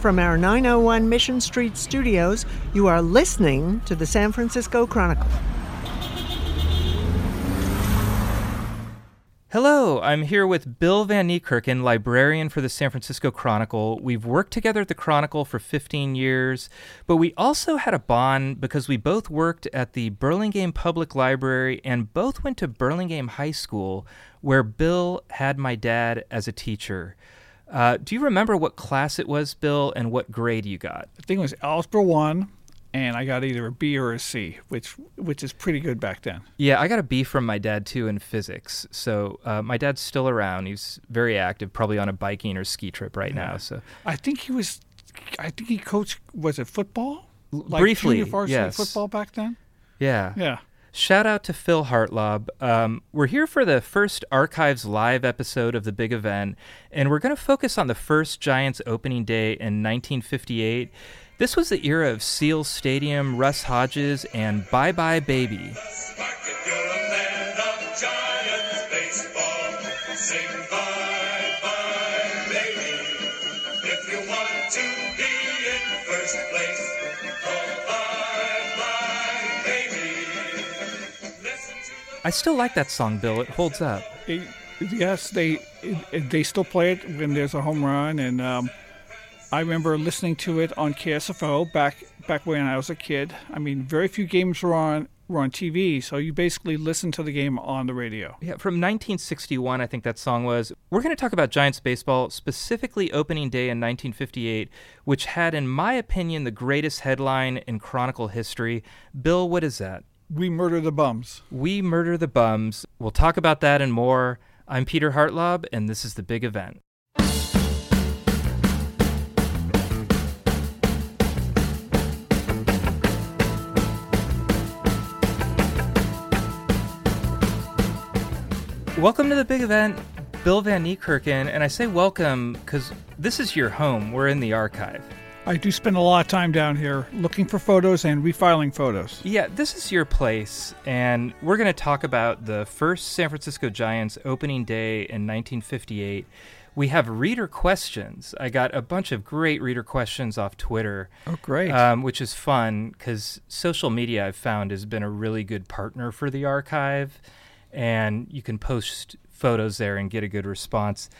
From our 901 Mission Street studios, you are listening to the San Francisco Chronicle. Hello, I'm here with Bill Van Niekerken, librarian for the San Francisco Chronicle. We've worked together at the Chronicle for 15 years, but we also had a bond because we both worked at the Burlingame Public Library and both went to Burlingame High School, where Bill had my dad as a teacher. Uh, do you remember what class it was, Bill, and what grade you got? I think it was Algebra 1, and I got either a B or a C, which which is pretty good back then. Yeah, I got a B from my dad too in physics. So uh, my dad's still around. He's very active, probably on a biking or ski trip right yeah. now. So I think he was. I think he coached. Was it football? Like Briefly, varsity yes. football back then. Yeah. Yeah. Shout out to Phil Hartlaub. Um, we're here for the first Archives Live episode of the big event, and we're going to focus on the first Giants opening day in 1958. This was the era of Seal Stadium, Russ Hodges, and Bye Bye Baby. I still like that song, Bill. It holds up. It, yes, they they still play it when there's a home run, and um, I remember listening to it on KSFO back back when I was a kid. I mean, very few games were on were on TV, so you basically listened to the game on the radio. Yeah, from 1961, I think that song was. We're going to talk about Giants baseball, specifically opening day in 1958, which had, in my opinion, the greatest headline in Chronicle history. Bill, what is that? We murder the bums. We murder the bums. We'll talk about that and more. I'm Peter Hartlaub, and this is the big event. Welcome to the big event, Bill Van Niekerken, and I say welcome because this is your home. We're in the archive. I do spend a lot of time down here looking for photos and refiling photos. Yeah, this is your place, and we're going to talk about the first San Francisco Giants opening day in 1958. We have reader questions. I got a bunch of great reader questions off Twitter. Oh, great. Um, which is fun because social media I've found has been a really good partner for the archive and you can post photos there and get a good response.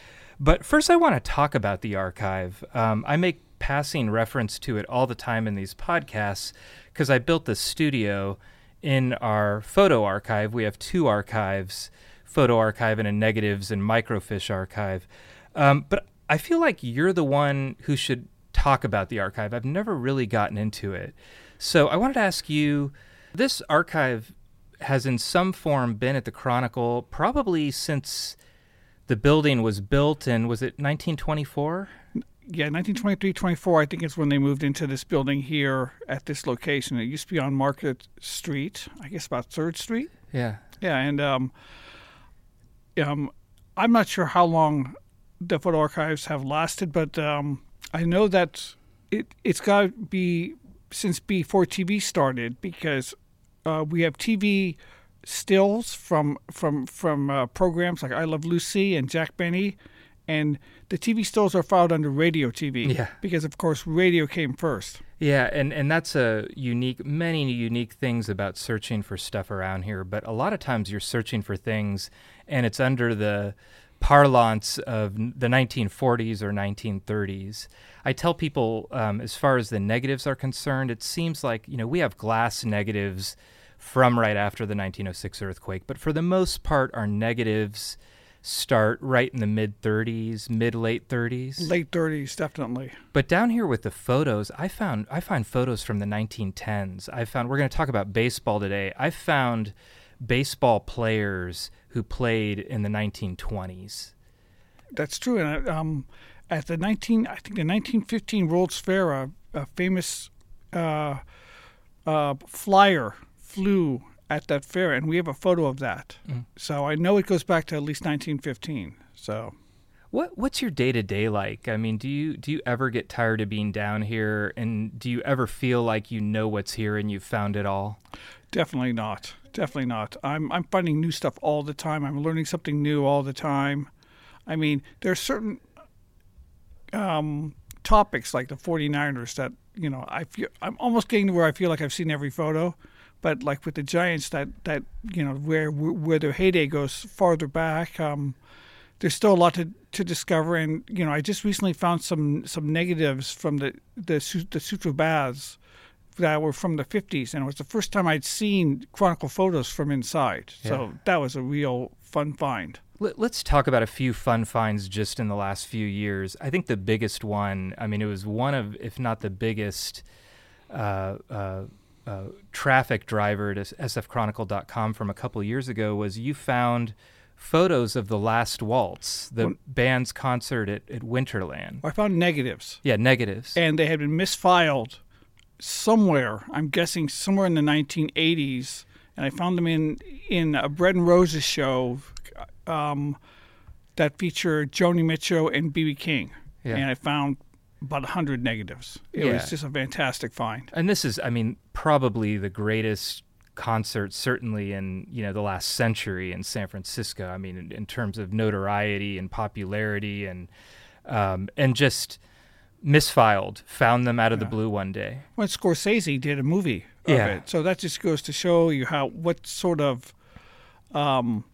But first, I want to talk about the archive. Um, I make passing reference to it all the time in these podcasts because I built this studio in our photo archive. We have two archives photo archive and a negatives and microfiche archive. Um, but I feel like you're the one who should talk about the archive. I've never really gotten into it. So I wanted to ask you this archive has in some form been at the Chronicle probably since the building was built and was it 1924? Yeah, 1923, 24. I think it's when they moved into this building here at this location. It used to be on Market Street, I guess about Third Street. Yeah, yeah, and um, um, I'm not sure how long the photo archives have lasted, but um, I know that it it's got to be since before TV started because uh, we have TV stills from from from uh, programs like I Love Lucy and Jack Benny, and the TV stills are filed under radio TV. Yeah. Because of course radio came first. Yeah, and and that's a unique, many unique things about searching for stuff around here. But a lot of times you're searching for things, and it's under the parlance of the 1940s or 1930s. I tell people, um, as far as the negatives are concerned, it seems like you know we have glass negatives from right after the 1906 earthquake. But for the most part, our negatives start right in the mid 30s, mid late 30s. Late 30s, definitely. But down here with the photos, I found I find photos from the 1910s. I found we're going to talk about baseball today. I found baseball players who played in the 1920s. That's true. And um, at the 19, I think the 1915 World's Fair, a, a famous uh, uh, flyer flew at that fair, and we have a photo of that. Mm. So I know it goes back to at least 1915. So. What what's your day to day like? I mean, do you do you ever get tired of being down here, and do you ever feel like you know what's here and you've found it all? Definitely not. Definitely not. I'm I'm finding new stuff all the time. I'm learning something new all the time. I mean, there are certain um, topics like the 49ers that you know I feel I'm almost getting to where I feel like I've seen every photo, but like with the Giants, that that you know where where their heyday goes farther back. Um, there's still a lot to, to discover, and you know I just recently found some some negatives from the the the Sutro baths that were from the 50s, and it was the first time I'd seen chronicle photos from inside. Yeah. So that was a real fun find. Let- Let's talk about a few fun finds just in the last few years. I think the biggest one, I mean, it was one of, if not the biggest, uh, uh, uh, traffic driver to sfchronicle.com from a couple years ago was you found photos of the Last Waltz, the What? band's concert at, at Winterland. I found negatives, Yeah, negatives. and they had been misfiled somewhere. I'm guessing somewhere in the 1980s, and I found them in in a Bread and Roses show um, that featured Joni Mitchell and BB King, Yeah. and I found about hundred negatives. It Yeah. was just a fantastic find. and this is i mean probably the greatest concert certainly in you know the last century in san francisco i mean in, in terms of notoriety and popularity and um, and just misfiled found them out of the blue one day When Scorsese did a movie of Yeah. it, so that just goes to show you how what sort of um,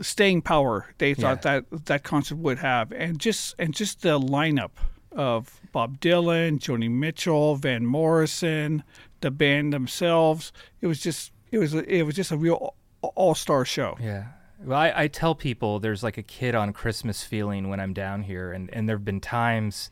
staying power they thought that that concert would have, and just and just the lineup of Bob Dylan, Joni Mitchell, Van Morrison, the band themselves. It was just it was it was just a real all star show. yeah well I, I tell people there's like a kid on christmas feeling when i'm down here and, and there have been times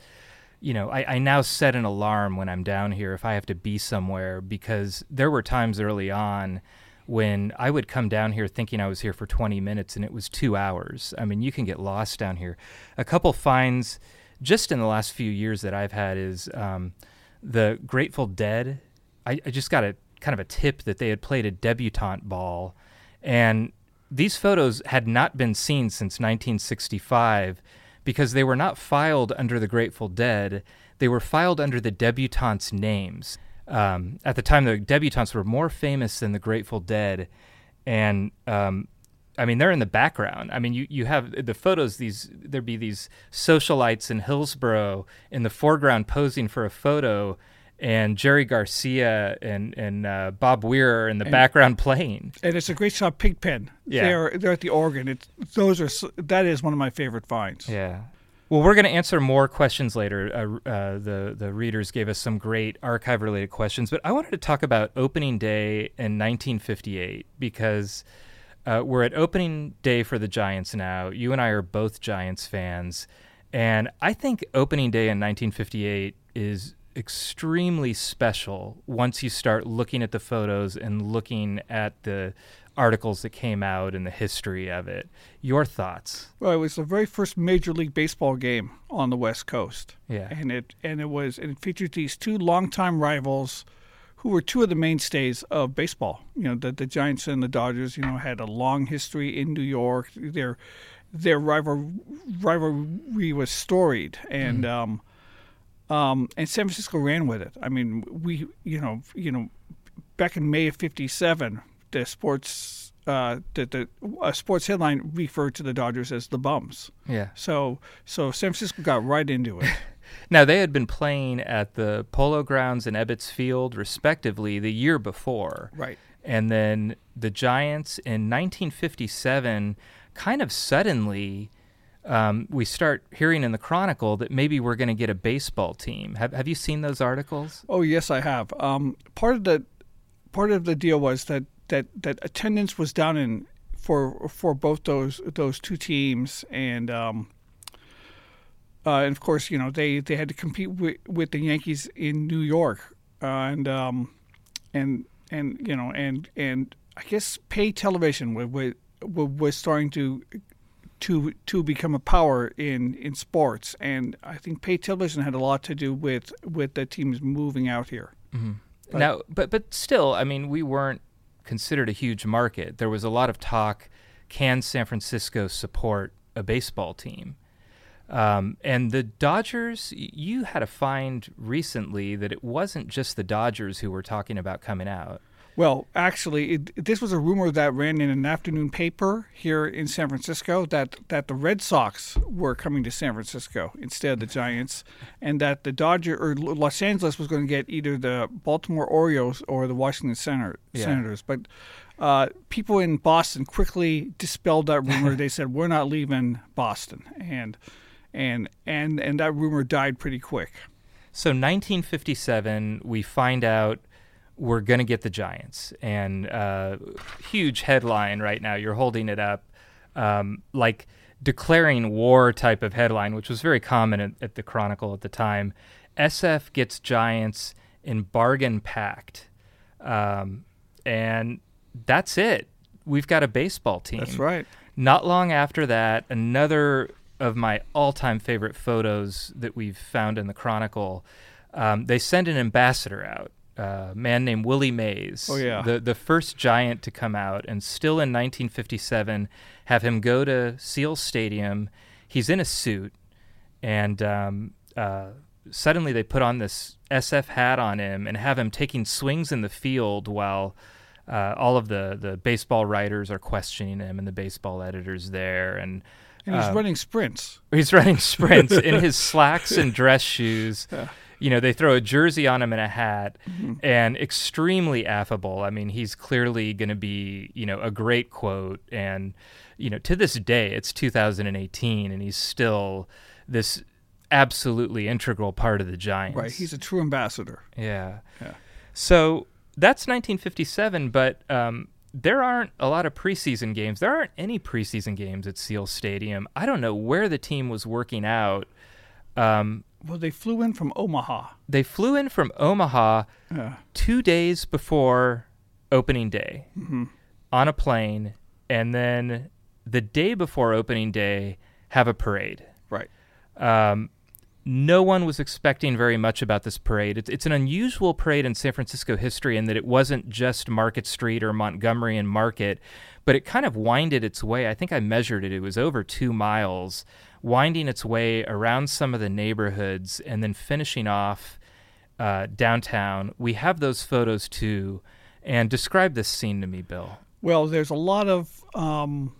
you know I, I now set an alarm when i'm down here if i have to be somewhere because there were times early on when i would come down here thinking i was here for 20 minutes and it was two hours i mean you can get lost down here a couple finds just in the last few years that i've had is um, the grateful dead I, I just got a kind of a tip that they had played a debutante ball and these photos had not been seen since 1965 because they were not filed under the Grateful Dead. They were filed under the debutantes' names. Um, at the time, the debutantes were more famous than the Grateful Dead. And um, I mean, they're in the background. I mean, you, you have the photos, these, there'd be these socialites in Hillsborough in the foreground posing for a photo. And Jerry Garcia and and uh, Bob Weir in the background playing. And it's a great shot, Pigpen. Yeah. They're they're at the organ. It's those are that is one of my favorite finds. Yeah. Well, we're going to answer more questions later. Uh, uh, the the readers gave us some great archive related questions, but I wanted to talk about opening day in 1958 because uh, we're at opening day for the Giants now. You and I are both Giants fans, and I think opening day in 1958 is extremely special once you start looking at the photos and looking at the articles that came out and the history of it. Your thoughts? Well, it was the very first Major League Baseball game on the West Coast. Yeah. and it and it was and it featured these two longtime rivals, who were two of the mainstays of baseball. You know, the the Giants and the Dodgers. You know, had a long history in New York. Their their rival rivalry was storied, and um, um, and San Francisco ran with it. I mean, we you know you know back in May of '57, the sports uh, the the a sports headline referred to the Dodgers as the Bums. Yeah. So so San Francisco got right into it. Now they had been playing at the Polo Grounds and Ebbets Field, respectively, the year before. Right. And then the Giants in 1957, kind of suddenly, um, we start hearing in the Chronicle that maybe we're going to get a baseball team. Have Have you seen those articles? Oh yes, I have. Um, part of the part of the deal was that that that attendance was down in for for both those those two teams, and um, uh, and of course, you know they, they had to compete with, with the Yankees in New York, uh, and um, and and you know and and I guess pay television was was, was starting to to to become a power in, in sports, and I think pay television had a lot to do with with the teams moving out here. But- now, but but still, I mean, we weren't considered a huge market. There was a lot of talk: can San Francisco support a baseball team? Um, and the Dodgers, you had a find recently that it wasn't just the Dodgers who were talking about coming out. Well, actually, it, this was a rumor that ran in an afternoon paper here in San Francisco that, that the Red Sox were coming to San Francisco instead of the Giants, and that the Dodger or Los Angeles was going to get either the Baltimore Orioles or the Washington Senator, Yeah. Senators. But uh, people in Boston quickly dispelled that rumor. they said we're not leaving Boston, and and and and that rumor died pretty quick. So 1957, we find out we're going to get the Giants, and uh, huge headline right now. You're holding it up, um, like declaring war type of headline, which was very common at, at the Chronicle at the time. SF gets Giants in bargain pact, um, and that's it. We've got a baseball team. That's right. Not long after that, another of my all-time favorite photos that we've found in the Chronicle. Um, they send an ambassador out, uh, a man named Willie Mays. Oh, yeah. the the first giant to come out, and still in 1957, have him go to Seal Stadium. He's in a suit, and um, uh, suddenly they put on this SF hat on him and have him taking swings in the field while uh, all of the, the baseball writers are questioning him and the baseball editors there and And he's um, running sprints. he's running sprints in his slacks and dress shoes you know they throw a jersey on him and a hat and extremely affable i mean he's clearly going to be you know a great quote and you know to this day it's 2018 and he's still this absolutely integral part of the giants Right. He's a true ambassador. yeah. Yeah. So that's 1957, but um, there aren't a lot of preseason games. There aren't any preseason games at Seal Stadium. I don't know where the team was working out. Um, Well, they flew in from Omaha. they flew in from Omaha Yeah. two days before opening day Mm-hmm. on a plane, and then the day before opening day have a parade. Right. Um, no one was expecting very much about this parade. It's, it's an unusual parade in San Francisco history in that it wasn't just Market Street or Montgomery and Market, but it kind of winded its way. I think I measured it, it was over two miles, winding its way around some of the neighborhoods and then finishing off uh, downtown. We have those photos too. And describe this scene to me, Bill. Well, there's a lot of um,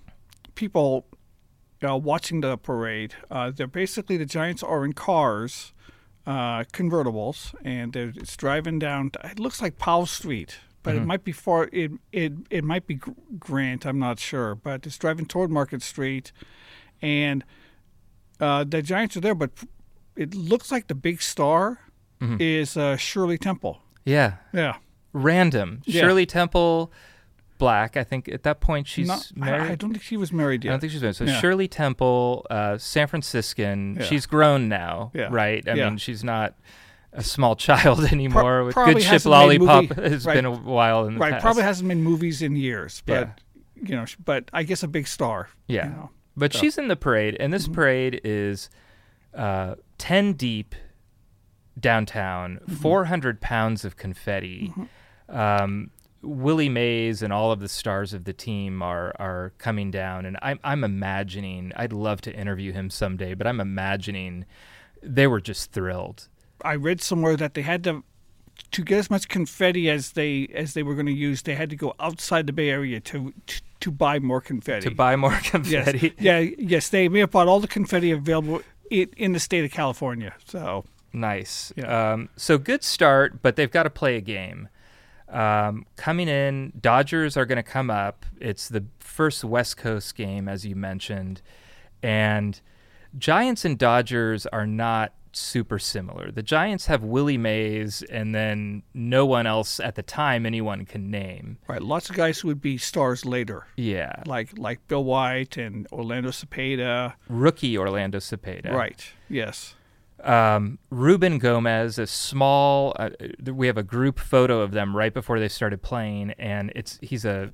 people uh, watching the parade. Uh, they're basically the Giants are in cars, uh, convertibles, and they're, it's driving down. It looks like Powell Street, but it might be far. It it it might be Grant. I'm not sure, but it's driving toward Market Street, and uh, the Giants are there. But it looks like the big star is uh, Shirley Temple. Yeah, Yeah. random. Yeah. Shirley Temple, black. I think at that point she's Not, married. I, I don't think she was married yet. I don't think she's married. So Yeah. Shirley Temple, uh, San Franciscan. Yeah. She's grown now, Yeah. right? I mean, she's not a small child anymore. with Good Ship Lollipop movie- has right. been a while in the past. right past. probably hasn't been movies in years but you know but i guess a big star Yeah. you know. But So- she's in the parade, and Mm-hmm. this parade is uh, 10 deep downtown, Mm-hmm. 400 pounds of confetti. Um, Willie Mays and all of the stars of the team are are coming down, and I'm I'm imagining. I'd love to interview him someday, but I'm imagining they were just thrilled. i read somewhere that they had to to get as much confetti as they as they were going to use they had to go outside the bay area to to, to buy more confetti To buy more yes confetti, yeah yes they may have bought all the confetti available in, in the state of california so Nice. Yeah. Um, so good start, but they've got to play a game. Um, coming in, Dodgers are going to come up. It's the first West Coast game, as you mentioned, and Giants and Dodgers are not super similar. The Giants have Willie Mays, and then no one else at the time anyone can name. right lots of guys who would be stars later Yeah, like like bill white and orlando cepeda rookie Orlando Cepeda. right yes um, Ruben Gomez, a small. Uh, we have a group photo of them right before they started playing, and it's he's a,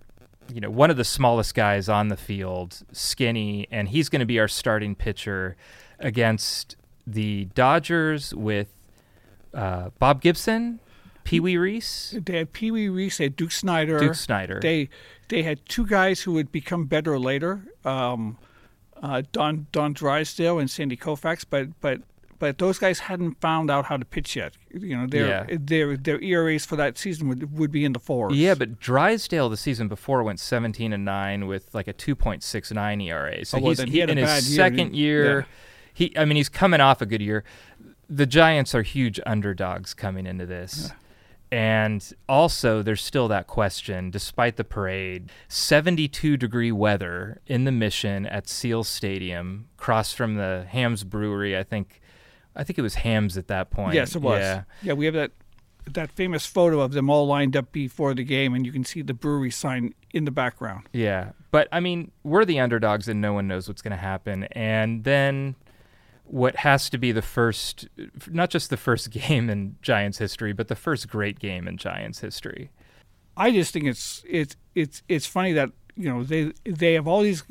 you know, one of the smallest guys on the field, skinny, and he's going to be our starting pitcher against the Dodgers with uh, Bob Gibson, Pee Wee Reese, They had Pee Wee Reese, they had Duke Snider. Duke Snider. They they had two guys who would become better later, um, uh, Don Don Drysdale and Sandy Koufax. But but but those guys hadn't found out how to pitch yet. You know, their Yeah. their their ERAs for that season would would be in the fours. Yeah, but Drysdale the season before went 17 and 9 with like a 2.69 ERA. So Oh, well, he's he had a in his year, second year. yeah. He I mean he's coming off a good year. The Giants are huge underdogs coming into this. And also there's still that question despite the parade, 72 degree weather in the Mission at Seal Stadium, across from the Hamm's Brewery, I think I think it was Hamm's at that point. yes, it was. Yeah. Yeah, we have that that famous photo of them all lined up before the game, and you can see the brewery sign in the background. Yeah, but I mean, we're the underdogs, and no one knows what's going to happen. And then, what has to be the first, not just the first game in Giants history, but the first great game in Giants history. I just think it's it's it's it's funny that you know they they have all these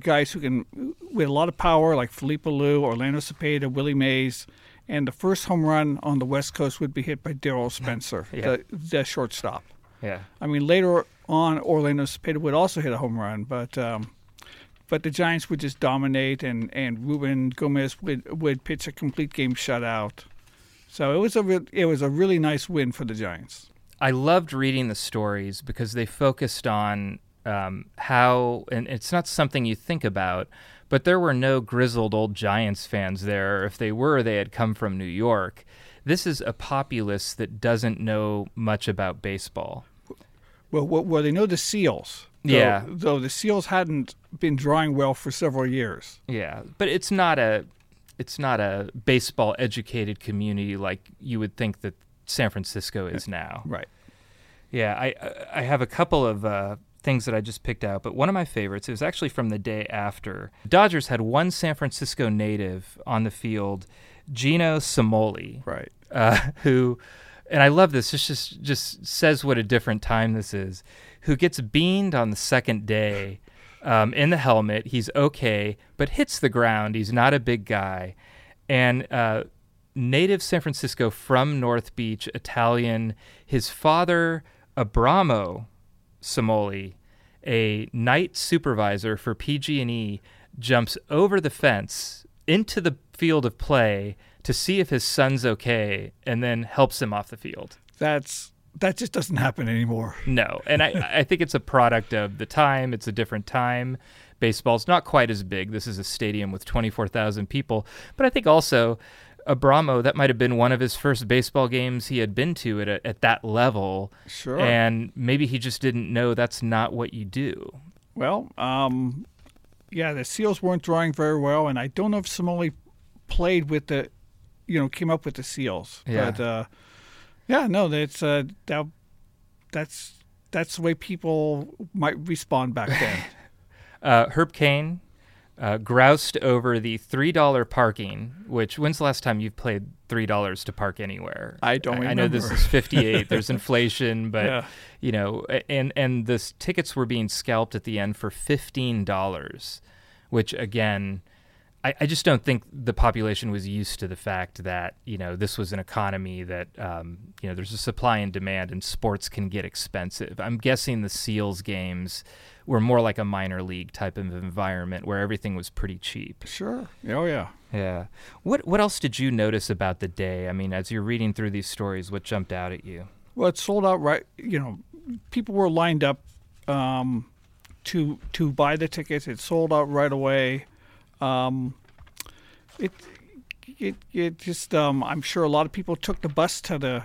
guys who can with a lot of power like Felipe Alou, Orlando Cepeda, Willie Mays, and the first home run on the West Coast would be hit by Daryl Spencer, Yeah. the the shortstop. Yeah, I mean later on Orlando Cepeda would also hit a home run, but um, but the Giants would just dominate and and Ruben Gomez would would pitch a complete game shutout. So it was a re- it was a really nice win for the Giants. I loved reading the stories because they focused on um, how, and it's not something you think about, but there were no grizzled old Giants fans there. If they were, they had come from New York. This is a populace that doesn't know much about baseball. Well, well, well they know the Seals. though- Yeah. Though the Seals hadn't been drawing well for several years. Yeah, but it's not a it's not a baseball educated community like you would think that San Francisco is now. Right. Yeah, I I have a couple of uh, things that I just picked out, but one of my favorites is actually from the day after. Dodgers had one San Francisco native on the field, Gino Cimoli, Right. uh, who, and I love this. This just just says what a different time this is. Who gets beaned on the second day um, in the helmet? He's okay, but hits the ground. He's not a big guy, and uh, native San Francisco from North Beach, Italian. His father, Abramo Cimoli, a night supervisor for PG&E, jumps over the fence into the field of play to see if his son's okay, and then helps him off the field. That's that just doesn't happen anymore. No, and I, I think it's a product of the time. It's a different time. Baseball's not quite as big. This is a stadium with 24,000 people. But I think also Abramo, that might have been one of his first baseball games he had been to at, a, at that level. Sure. And maybe he just didn't know that's not what you do. Well, um, yeah, the Seals weren't drawing very well, and I don't know if Simone played with the, you know, came up with the Seals. Yeah. But uh, yeah, no, that's uh, that, that's that's the way people might respond back then. Uh, Herb Caen uh, groused over the $3 parking, which, when's the last time you've played $3 to park anywhere? I don't I know this is 58. There's inflation, but, Yeah. you know, and, and the tickets were being scalped at the end for $15, which, again, I, I just don't think the population was used to the fact that you know this was an economy that um, you know there's a supply and demand and sports can get expensive. I'm guessing the Seals games were more like a minor league type of environment where everything was pretty cheap. sure. Oh yeah. Yeah. What what else did you notice about the day? I mean, as you're reading through these stories, what jumped out at you? Well, it sold out right. You know, people were lined up um, to to buy the tickets. It sold out right away. Um, it it it just um, I'm sure a lot of people took the bus to the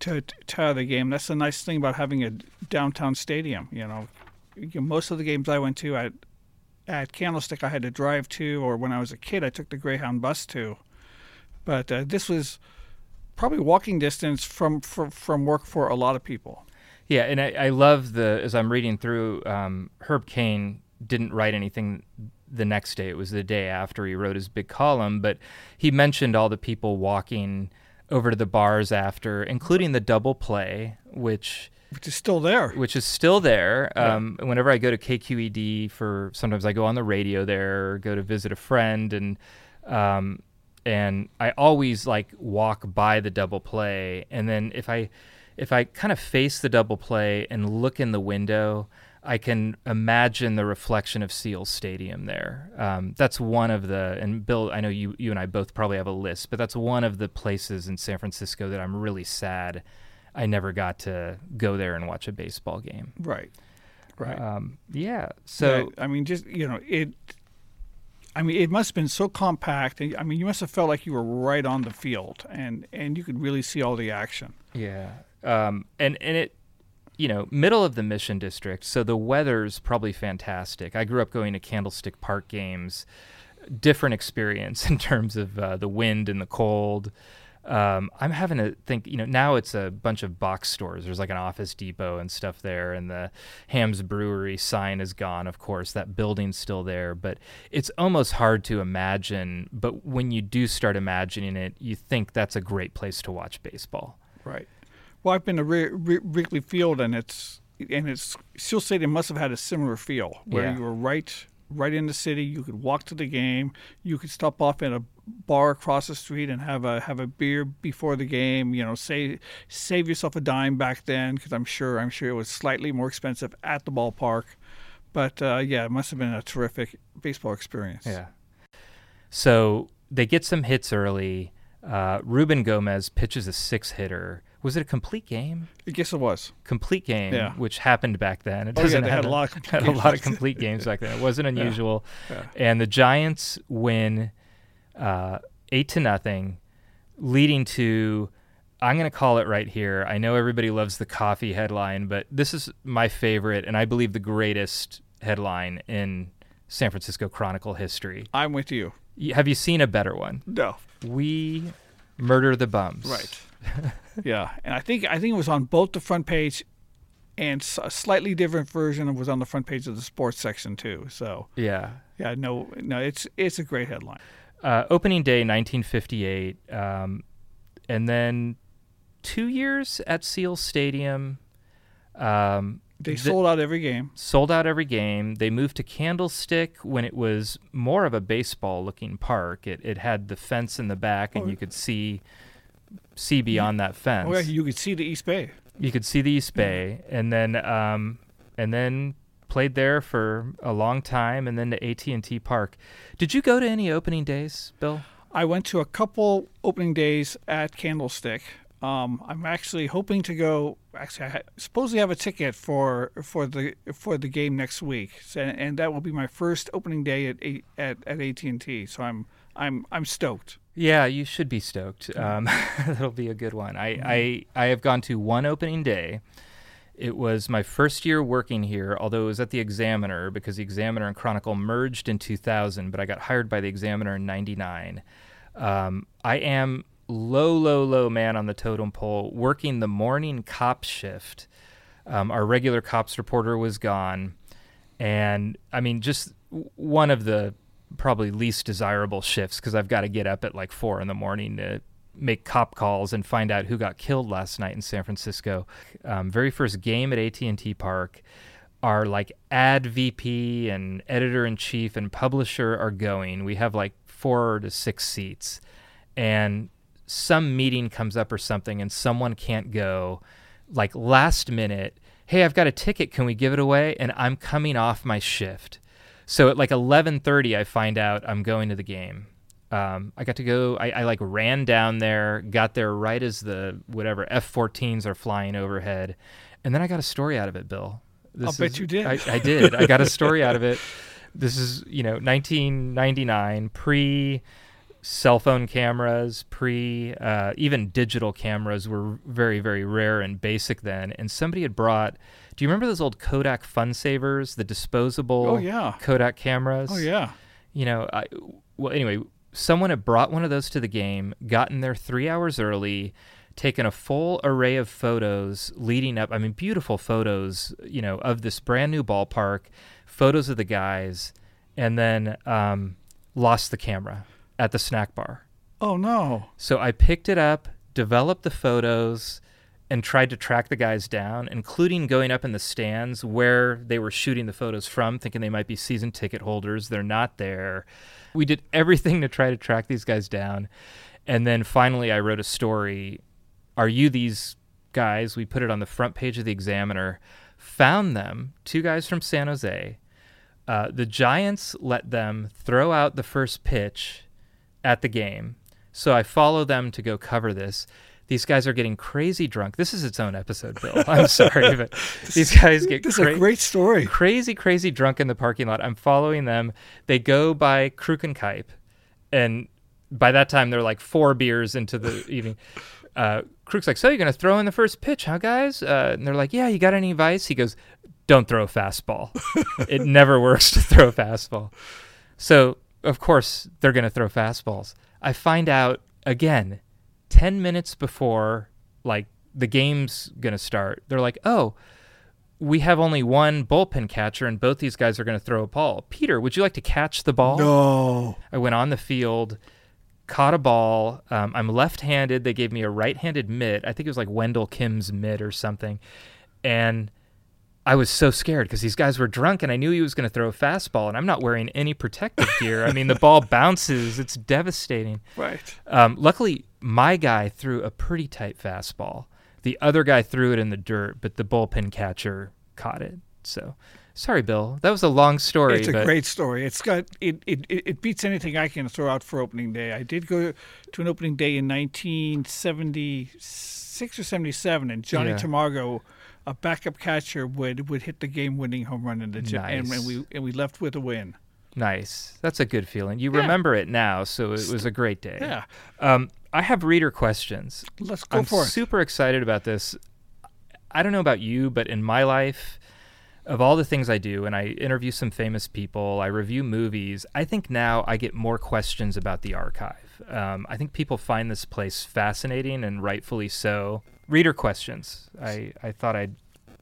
to to the game. That's the nice thing about having a downtown stadium. You know, You know, most of the games I went to at at Candlestick, I had to drive to, or when I was a kid, I took the Greyhound bus to. But uh, this was probably walking distance from, from from work for a lot of people. Yeah, and I, I love the as I'm reading through. Um, Herb Caen didn't write anything the next day. It was the day after he wrote his big column, but he mentioned all the people walking over to the bars after, including the double play, which Which is still there. which is still there. Um, Whenever I go to KQED for, sometimes I go on the radio there, or go to visit a friend, and um, and I always like walk by the double play, and then if I if I kind of face the double play and look in the window, I can imagine the reflection of Seals Stadium there. Um, that's one of the, and Bill, I know you, you and I both probably have a list, but that's one of the places in San Francisco that I'm really sad I never got to go there and watch a baseball game. Right. Right. Um, yeah. So, Yeah, I mean, just you know, it. I mean, it must have been so compact. I mean, you must have felt like you were right on the field, and and you could really see all the action. Yeah. Um, and, and it, you know, middle of the Mission District, so the weather's probably fantastic. I grew up going to Candlestick Park games, different experience in terms of uh, the wind and the cold. Um, I'm having to think, you know, now it's a bunch of box stores. There's like an Office Depot and stuff there, and the Hamm's Brewery sign is gone, of course. That building's still there, but it's almost hard to imagine. But when you do start imagining it, you think that's a great place to watch baseball. Right. Well, I've been to Wri- Wri- Wrigley Field, and it's and it's Seal Stadium must have had a similar feel where Yeah. you were right right in the city. You could walk to the game. You could stop off at a bar across the street and have a have a beer before the game. You know, save save yourself a dime back then because I'm sure I'm sure it was slightly more expensive at the ballpark. But uh, yeah, it must have been a terrific baseball experience. Yeah. So they get some hits early. Uh, Ruben Gomez pitches a six hitter. Was it a complete game? I guess it was. Complete game, Yeah. which happened back then. It Oh, yeah, doesn't have had a lot of complete had a games lot back of complete games back then. It wasn't unusual. Yeah. And the Giants win uh, eight to nothing, leading to. I'm going to call it right here. I know everybody loves the coffee headline, but this is my favorite, and I believe the greatest headline in San Francisco Chronicle history. I'm with you. Have you seen a better one? No. We murder the bums. Right. yeah, and I think I think it was on both the front page, and a slightly different version was on the front page of the sports section too. So Yeah. yeah, no, no, it's it's a great headline. Uh, opening day, 1958, um, and then two years at Seals Stadium. Um, They the- sold out every game. sold out every game. They moved to Candlestick when it was more of a baseball-looking park. It it had the fence in the back, and Oh. you could see see beyond that fence. Oh yeah, you could see the East Bay. you could see the East Bay, and then um, and then played there for a long time, and then to AT and T Park. Did you go to any opening days, Bill? I went to a couple opening days at Candlestick. Um, I'm actually hoping to go. Actually, I ha- supposedly have a ticket for for the for the game next week, so, and that will be my first opening day at at at AT and T. So I'm I'm I'm stoked. Yeah, you should be stoked. Um, that'll be a good one. I, I I have gone to one opening day. It was my first year working here, although it was at the Examiner because the Examiner and Chronicle merged in 2000, but I got hired by the Examiner in 99. Um, I am low, low, low man on the totem pole, working the morning cop shift. Um, our regular cops reporter was gone. And I mean, just one of the probably least desirable shifts because I've got to get up at like four in the morning to make cop calls and find out who got killed last night in San Francisco. Um, very first game at AT&T Park, our like ad VP and editor in chief and publisher are going. We have like four to six seats, and some meeting comes up or something, and someone can't go. Like last minute, hey, I've got a ticket. Can we give it away? And I'm coming off my shift. So at like 11:30, I find out I'm going to the game. Um, I got to go. I, I like ran down there, got there right as the whatever F-14s are flying overhead, and then I got a story out of it, Bill. I'll bet you did. I, I did. I got a story out of it. This is you know 1999, pre cell phone cameras, pre uh, even digital cameras were very very rare and basic then. And somebody had brought. Do you remember those old Kodak Fun Savers, the disposable Oh, yeah. Kodak cameras? Oh yeah. you know, I, well, anyway, someone had brought one of those to the game, gotten there three hours early, taken a full array of photos leading up. I mean, beautiful photos, you know, of this brand new ballpark, photos of the guys, and then um, lost the camera at the snack bar. Oh no. So I picked it up, developed the photos, and tried to track the guys down, including going up in the stands where they were shooting the photos from, thinking they might be season ticket holders. They're not there. We did everything to try to track these guys down. And then finally, I wrote a story. Are you these guys? We put it on the front page of the Examiner. found them, two guys from San Jose. Uh, the Giants let them throw out the first pitch at the game. So I follow them to go cover this. These guys are getting crazy drunk. This is its own episode, Bill. I'm sorry, but these guys get This cra- is a great story. crazy, crazy drunk in the parking lot. I'm following them. They go by Kruk and by that time they're like four beers into the evening. Uh, Kruk's like, "So you're gonna throw in the first pitch, huh, guys?" Uh, and they're like, "Yeah, you got any advice?" He goes, "Don't throw a fastball. it never works to throw a fastball." So of course they're gonna throw fastballs. I find out again, ten minutes before like the game's gonna start. They're like, "Oh." we have only one bullpen catcher, and both these guys are going to throw a ball. Peter, would you like to catch the ball? No. I went on the field, caught a ball. Um, I'm left handed. They gave me a right handed mitt. I think it was like Wendell Kim's mitt or something. And I was so scared because these guys were drunk and I knew he was going to throw a fastball, and I'm not wearing any protective gear. I mean, the ball bounces, it's devastating. Right. Um, luckily, my guy threw a pretty tight fastball. The other guy threw it in the dirt, but the bullpen catcher caught it. So, sorry, Bill. That was a long story. It's a great story. It's got it, it. It beats anything I can throw out for opening day. I did go to an opening day in 1976 or 77, and Johnny Yeah. Tamargo, a backup catcher, would would hit the game-winning home run in the and, Nice. and we and we left with a win. Nice. That's a good feeling. You Yeah. remember it now, so it was a great day. Yeah. Um, I have reader questions. Let's go I'm for it. I'm super excited about this. I don't know about you, but in my life, of all the things I do, and I interview some famous people, I review movies, I think now I get more questions about the archive. Um, I think people find this place fascinating, and rightfully so. Reader questions. I, I thought I'd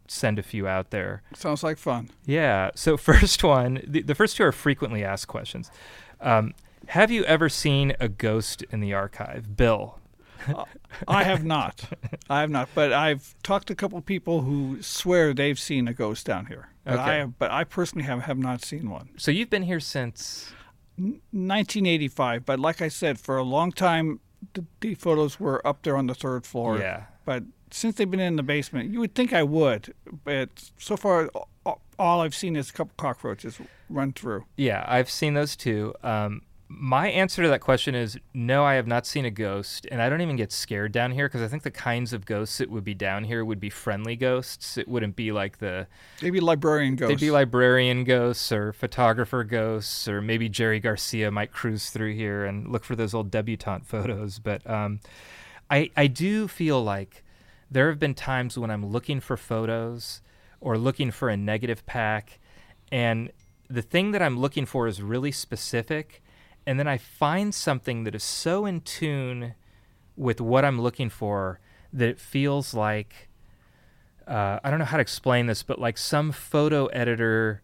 send a few out there. Sounds like fun. Yeah. So first one, the, the first two are frequently asked questions. Um, have you ever seen a ghost in the archive, Bill? I have not. I have not, but I've talked to a couple of people who swear they've seen a ghost down here. But I Okay. have, but I personally have, have not seen one. So you've been here since 1985, but like I said, for a long time, the, the photos were up there on the third floor. Yeah. But since they've been in the basement, you would think I would, but so far, all I've seen is a couple cockroaches run through. Yeah, I've seen those too. Um, my answer to that question is no, I have not seen a ghost, and I don't even get scared down here because I think the kinds of ghosts that would be down here would be friendly ghosts. It wouldn't be like the Maybe librarian ghosts. they'd be librarian ghosts or photographer ghosts, or maybe Jerry Garcia might cruise through here and look for those old debutante photos. But um, I I do feel like there have been times when I'm looking for photos or looking for a negative pack, and the thing that I'm looking for is really specific, and then I find something that is so in tune with what I'm looking for that it feels like uh, I don't know how to explain this, but like some photo editor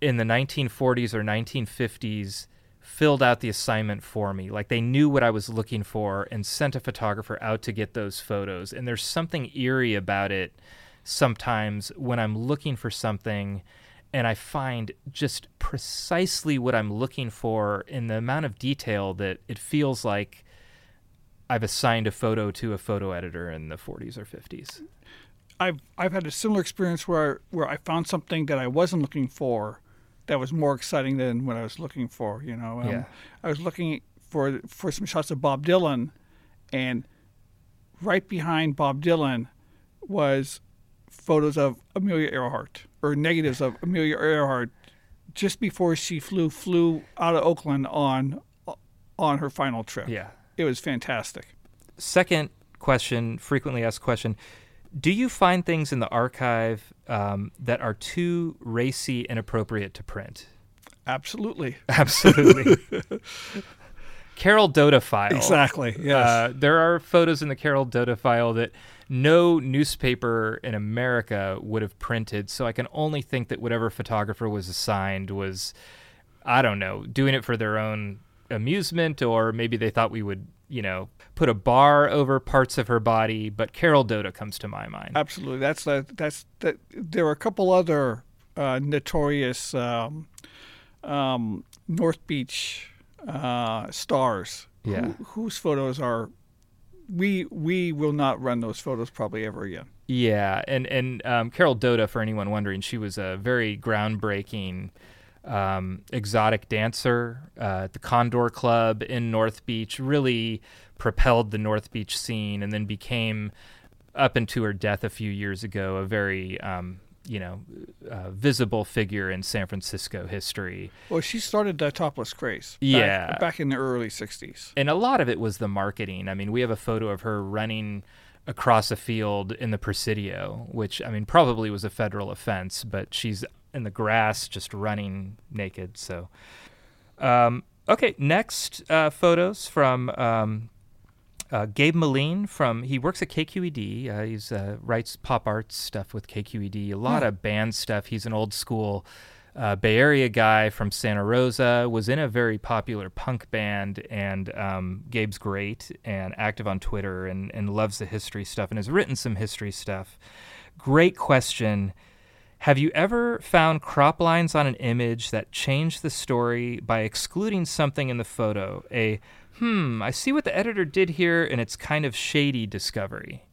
in the 1940s or 1950s filled out the assignment for me. Like they knew what I was looking for and sent a photographer out to get those photos. And there's something eerie about it sometimes when I'm looking for something and I find just precisely what I'm looking for in the amount of detail that it feels like I've assigned a photo to a photo editor in the 40s or 50s. I've I've had a similar experience where where I found something that I wasn't looking for, that was more exciting than what I was looking for. You know, Um, Yeah. I was looking for for some shots of Bob Dylan, and right behind Bob Dylan was photos of Amelia Earhart or negatives of Amelia Earhart just before she flew flew out of Oakland on on her final trip. Yeah. it was fantastic. Second question, frequently asked question Do you find things in the archive um, that are too racy, and appropriate to print? Absolutely, Absolutely. Carol Doda file. exactly. Yes. Uh, there are photos in the Carol Doda file that no newspaper in America would have printed. So I can only think that whatever photographer was assigned was, I don't know, doing it for their own amusement, or maybe they thought we would, you know, put a bar over parts of her body. But Carol Doda comes to my mind. Absolutely. That's the that's that. There are a couple other uh, notorious um, um, North Beach uh, stars Yeah. who, whose photos are we we will not run those photos probably ever again. Yeah, and and um, Carol Doda, for anyone wondering, she was a very groundbreaking um, exotic dancer uh, at the Condor Club in North Beach. Really propelled the North Beach scene, and then became, up into her death a few years ago, a very um, you know uh, visible figure in San Francisco history. Well, she started the topless craze. Back, Yeah. back in the early '60s. and a lot of it was the marketing. I mean, we have a photo of her running across a field in the Presidio, which I mean probably was a federal offense, but she's in the grass just running naked. So, um, okay, next uh, photos from. Um, uh, Gabe Meline from he works at KQED. Uh, he's uh, writes pop art stuff with KQED. A lot of band stuff. He's an old school uh, Bay Area guy from Santa Rosa. Was in a very popular punk band, and um, Gabe's great and active on Twitter and and loves the history stuff and has written some history stuff. Great question. Have you ever found crop lines on an image that changed the story by excluding something in the photo? A hmm, I see what the editor did here, and it's kind of shady discovery.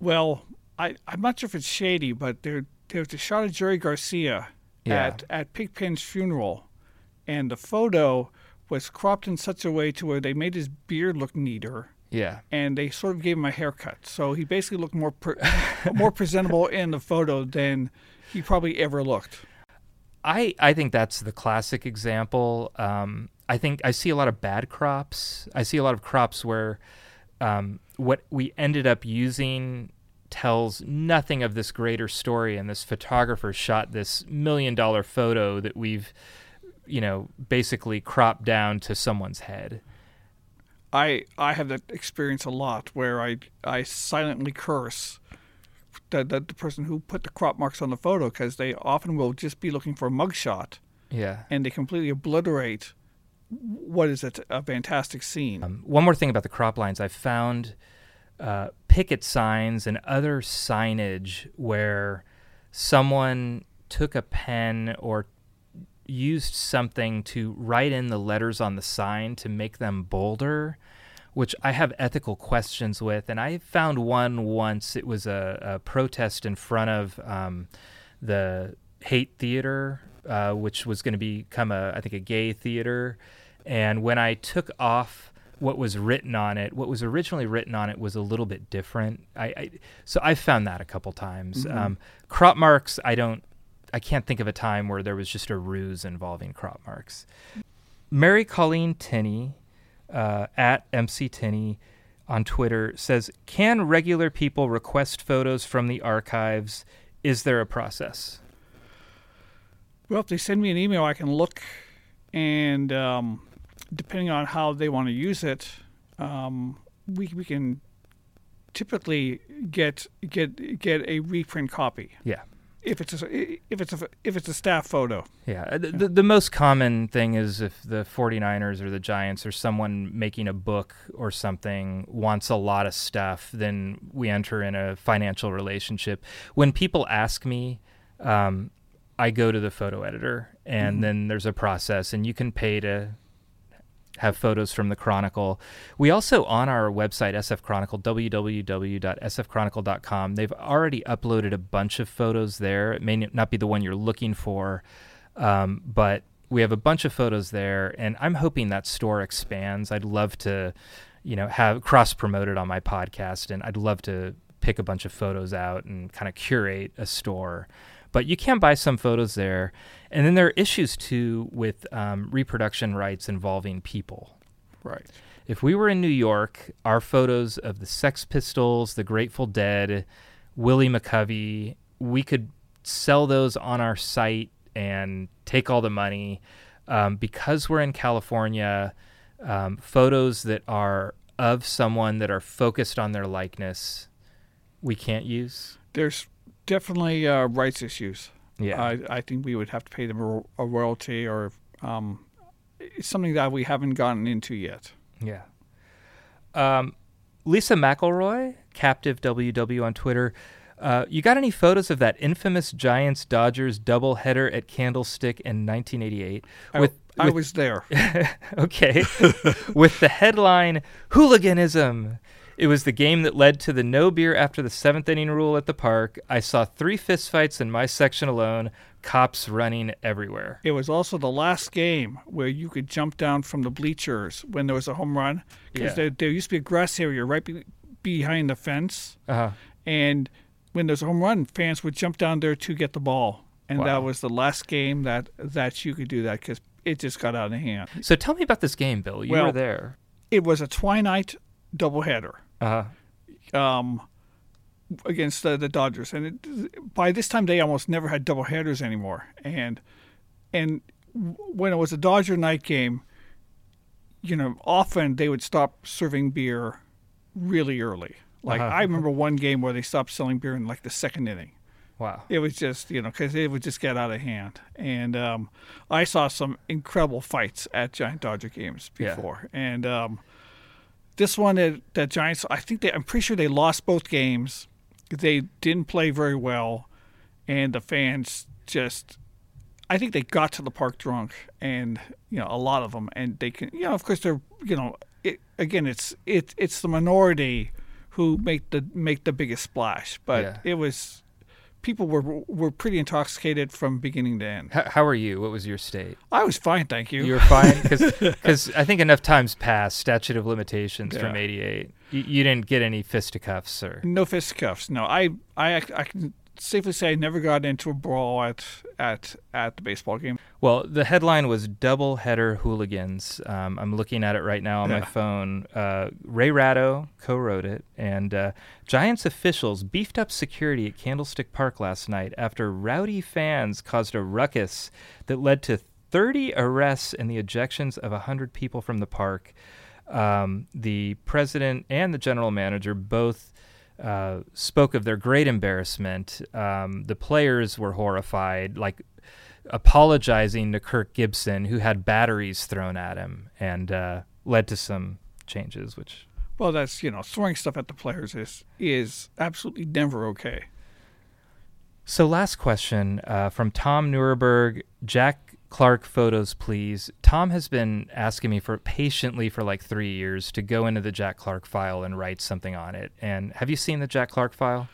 Well, I I'm not sure if it's shady, but there there's a shot of Jerry Garcia Yeah. at at Pigpen's funeral, and the photo was cropped in such a way to where they made his beard look neater. Yeah. and they sort of gave him a haircut. So he basically looked more pre- more presentable in the photo than he probably ever looked. I, I think that's the classic example. Um, I think I see a lot of bad crops. I see a lot of crops where um, what we ended up using tells nothing of this greater story. And this photographer shot this million dollar photo that we've, you know, basically cropped down to someone's head. I I have that experience a lot where I I silently curse the the, the person who put the crop marks on the photo because they often will just be looking for a mugshot Yeah. and they completely obliterate what is a, a fantastic scene. Um, one more thing about the crop lines, I found uh, picket signs and other signage where someone took a pen or used something to write in the letters on the sign to make them bolder, which I have ethical questions with. And I found one once. It was a, a protest in front of um, the Haight Theater, uh, which was going to become a, I think, a gay theater. And when I took off what was written on it, what was originally written on it was a little bit different. I, I so I found that a couple times. Um, crop marks, I don't, I can't think of a time where there was just a ruse involving crop marks. Mary Colleen Tinney uh, at MC Tinney on Twitter says, "Can regular people request photos from the archives? Is there a process?" Well, if they send me an email, I can look, and um, depending on how they want to use it, um, we we can typically get get get a reprint copy Yeah. if it's a if it's a if it's a staff photo. Yeah, uh, the, the, the most common thing is if the 49ers or the Giants or someone making a book or something wants a lot of stuff, then we enter in a financial relationship. When people ask me, um, I go to the photo editor, and then there's a process, and you can pay to have photos from the Chronicle. We also on our website SF Chronicle www.sfchronicle.com. They've already uploaded a bunch of photos there. It may not be the one you're looking for, um, but we have a bunch of photos there, and I'm hoping that store expands. I'd love to, you know, have cross promoted on my podcast, and I'd love to pick a bunch of photos out and kind of curate a store. But you can buy some photos there, and then there are issues too with um, reproduction rights involving people. Right. If we were in New York, our photos of the Sex Pistols, the Grateful Dead, Willie McCovey, we could sell those on our site and take all the money. Um, because we're in California, um, photos that are of someone that are focused on their likeness, we can't use. There's definitely uh, rights issues. Yeah. I, I think we would have to pay them a, a royalty or um, something that we haven't gotten into yet. Yeah. Um, Lisa McElroy, Captive WW on Twitter. Uh, you got any photos of that infamous Giants Dodgers doubleheader at Candlestick in 1988? I, With, I with- was there. okay, with the headline "Hooliganism." It was the game that led to the no beer after the seventh inning rule at the park. I saw three fistfights in my section alone. Cops running everywhere. It was also the last game where you could jump down from the bleachers when there was a home run because Yeah. there, there used to be a grass area right be, behind the fence, Uh, and when there's a home run, fans would jump down there to get the ball, and Wow. that was the last game that that you could do that because it just got out of hand. so tell me about this game, Bill. You Well- were there. It was a twilight doubleheader. Uh, um, against the, the Dodgers, and it, by this time they almost never had double headers anymore. And and when it was a Dodger night game, you know, often they would stop serving beer really early. Like Uh-huh. I remember one game where they stopped selling beer in like the second inning. wow. It was just you know because it would just get out of hand. And um, I saw some incredible fights at Giant Dodger games Yeah. before, and um, this one that, that Giants, I think they, I'm pretty sure they lost both games. They didn't play very well, and the fans just, I think they got to the park drunk, and you know a lot of them, and they can, you know, of course they're, you know, it, again it's it it's the minority who make the make the biggest splash, but Yeah. it was people were were pretty intoxicated from beginning to end. How, how are you? What was your state? I was fine, thank you. You were fine because I think enough times passed statute of limitations from '88. You, you didn't get any fisticuffs or No fisticuffs. No, I, I, I can safely say I never got into a brawl at at at the baseball game. Well, the headline was "Double Header Hooligans." Um, I'm looking at it right now on my phone. Uh, Ray Ratto co-wrote it, and uh, Giants officials beefed up security at Candlestick Park last night after rowdy fans caused a ruckus that led to 30 arrests and the ejections of 100 people from the park. Um, the president and the general manager both uh, spoke of their great embarrassment. Um, the players were horrified, like apologizing to Kirk Gibson, who had batteries thrown at him, and uh, led to some changes. Which Well, that's you know throwing stuff at the players is is absolutely never okay. so, last question uh, from Tom Nuremberg, Jack Clark photos, please. Tom has been asking me for patiently for like three years to go into the Jack Clark file and write something on it. And have you seen the Jack Clark file?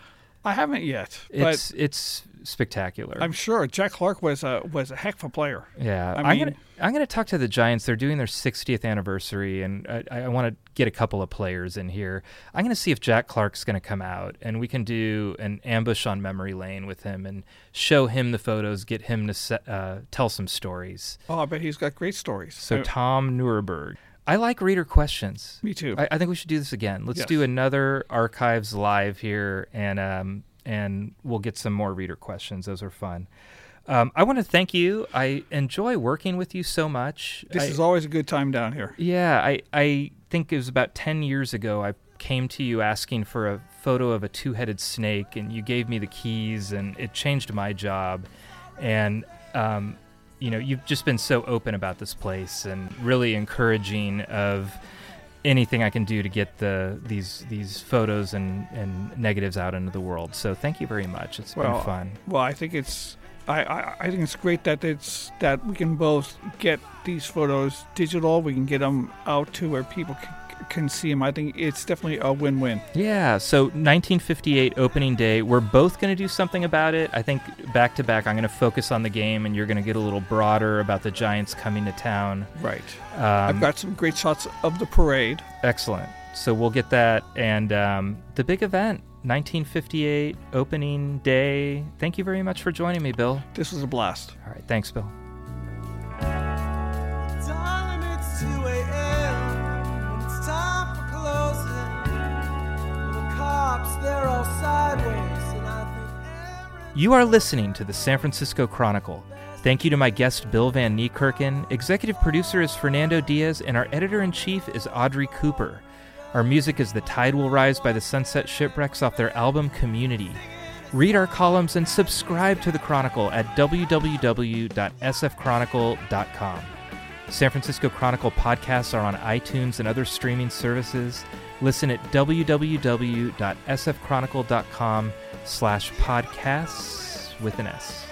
I haven't yet, It's it's spectacular. I'm sure Jack Clark was a was a heck of a player. Yeah, I I'm gonna I'm gonna talk to the Giants. They're doing their 60th anniversary, and I, I want to get a couple of players in here. I'm gonna see if Jack Clark's gonna come out, and we can do an ambush on memory lane with him and show him the photos, get him to se- uh, tell some stories. Oh, I bet he's got great stories. So Uh, Tom Nuremberg. I like reader questions. me too. I, I think we should do this again. Let's Yes. do another archives live here, and um, and we'll get some more reader questions. Those are fun. Um, I want to thank you. I enjoy working with you so much. this I- is always a good time down here. yeah. I I think it was about ten years ago. I came to you asking for a photo of a two-headed snake, and you gave me the keys, and it changed my job. And um, you know, you've just been so open about this place and really encouraging of anything I can do to get the these these photos and, and negatives out into the world. So thank you very much. It's Well, been fun. Well, I think it's I, I, I think it's great that it's that we can both get these photos digital. We can get them out to where people can, can see them. I think it's definitely a win-win. Yeah, so 1958 opening day, we're both going to do something about it. I think back to back, I'm going to focus on the game, and you're going to get a little broader about the Giants coming to town. Right. Um, I've got some great shots of the parade. excellent. So we'll get that, and um, the big event, 1958 opening day. Thank you very much for joining me, Bill. This was a blast. All right, thanks, Bill. You are listening to the San Francisco Chronicle. Thank you to my guest Bill Van Niekerken. Executive producer is Fernando Diaz, and our editor in chief is Audrey Cooper. Our music is The Tide Will Rise by the Sunset Shipwrecks off their album Community. Read our columns and subscribe to the Chronicle at www.sfchronicle.com. San Francisco Chronicle podcasts are on iTunes and other streaming services. Listen at www.sfchronicle.com slash podcasts with an S.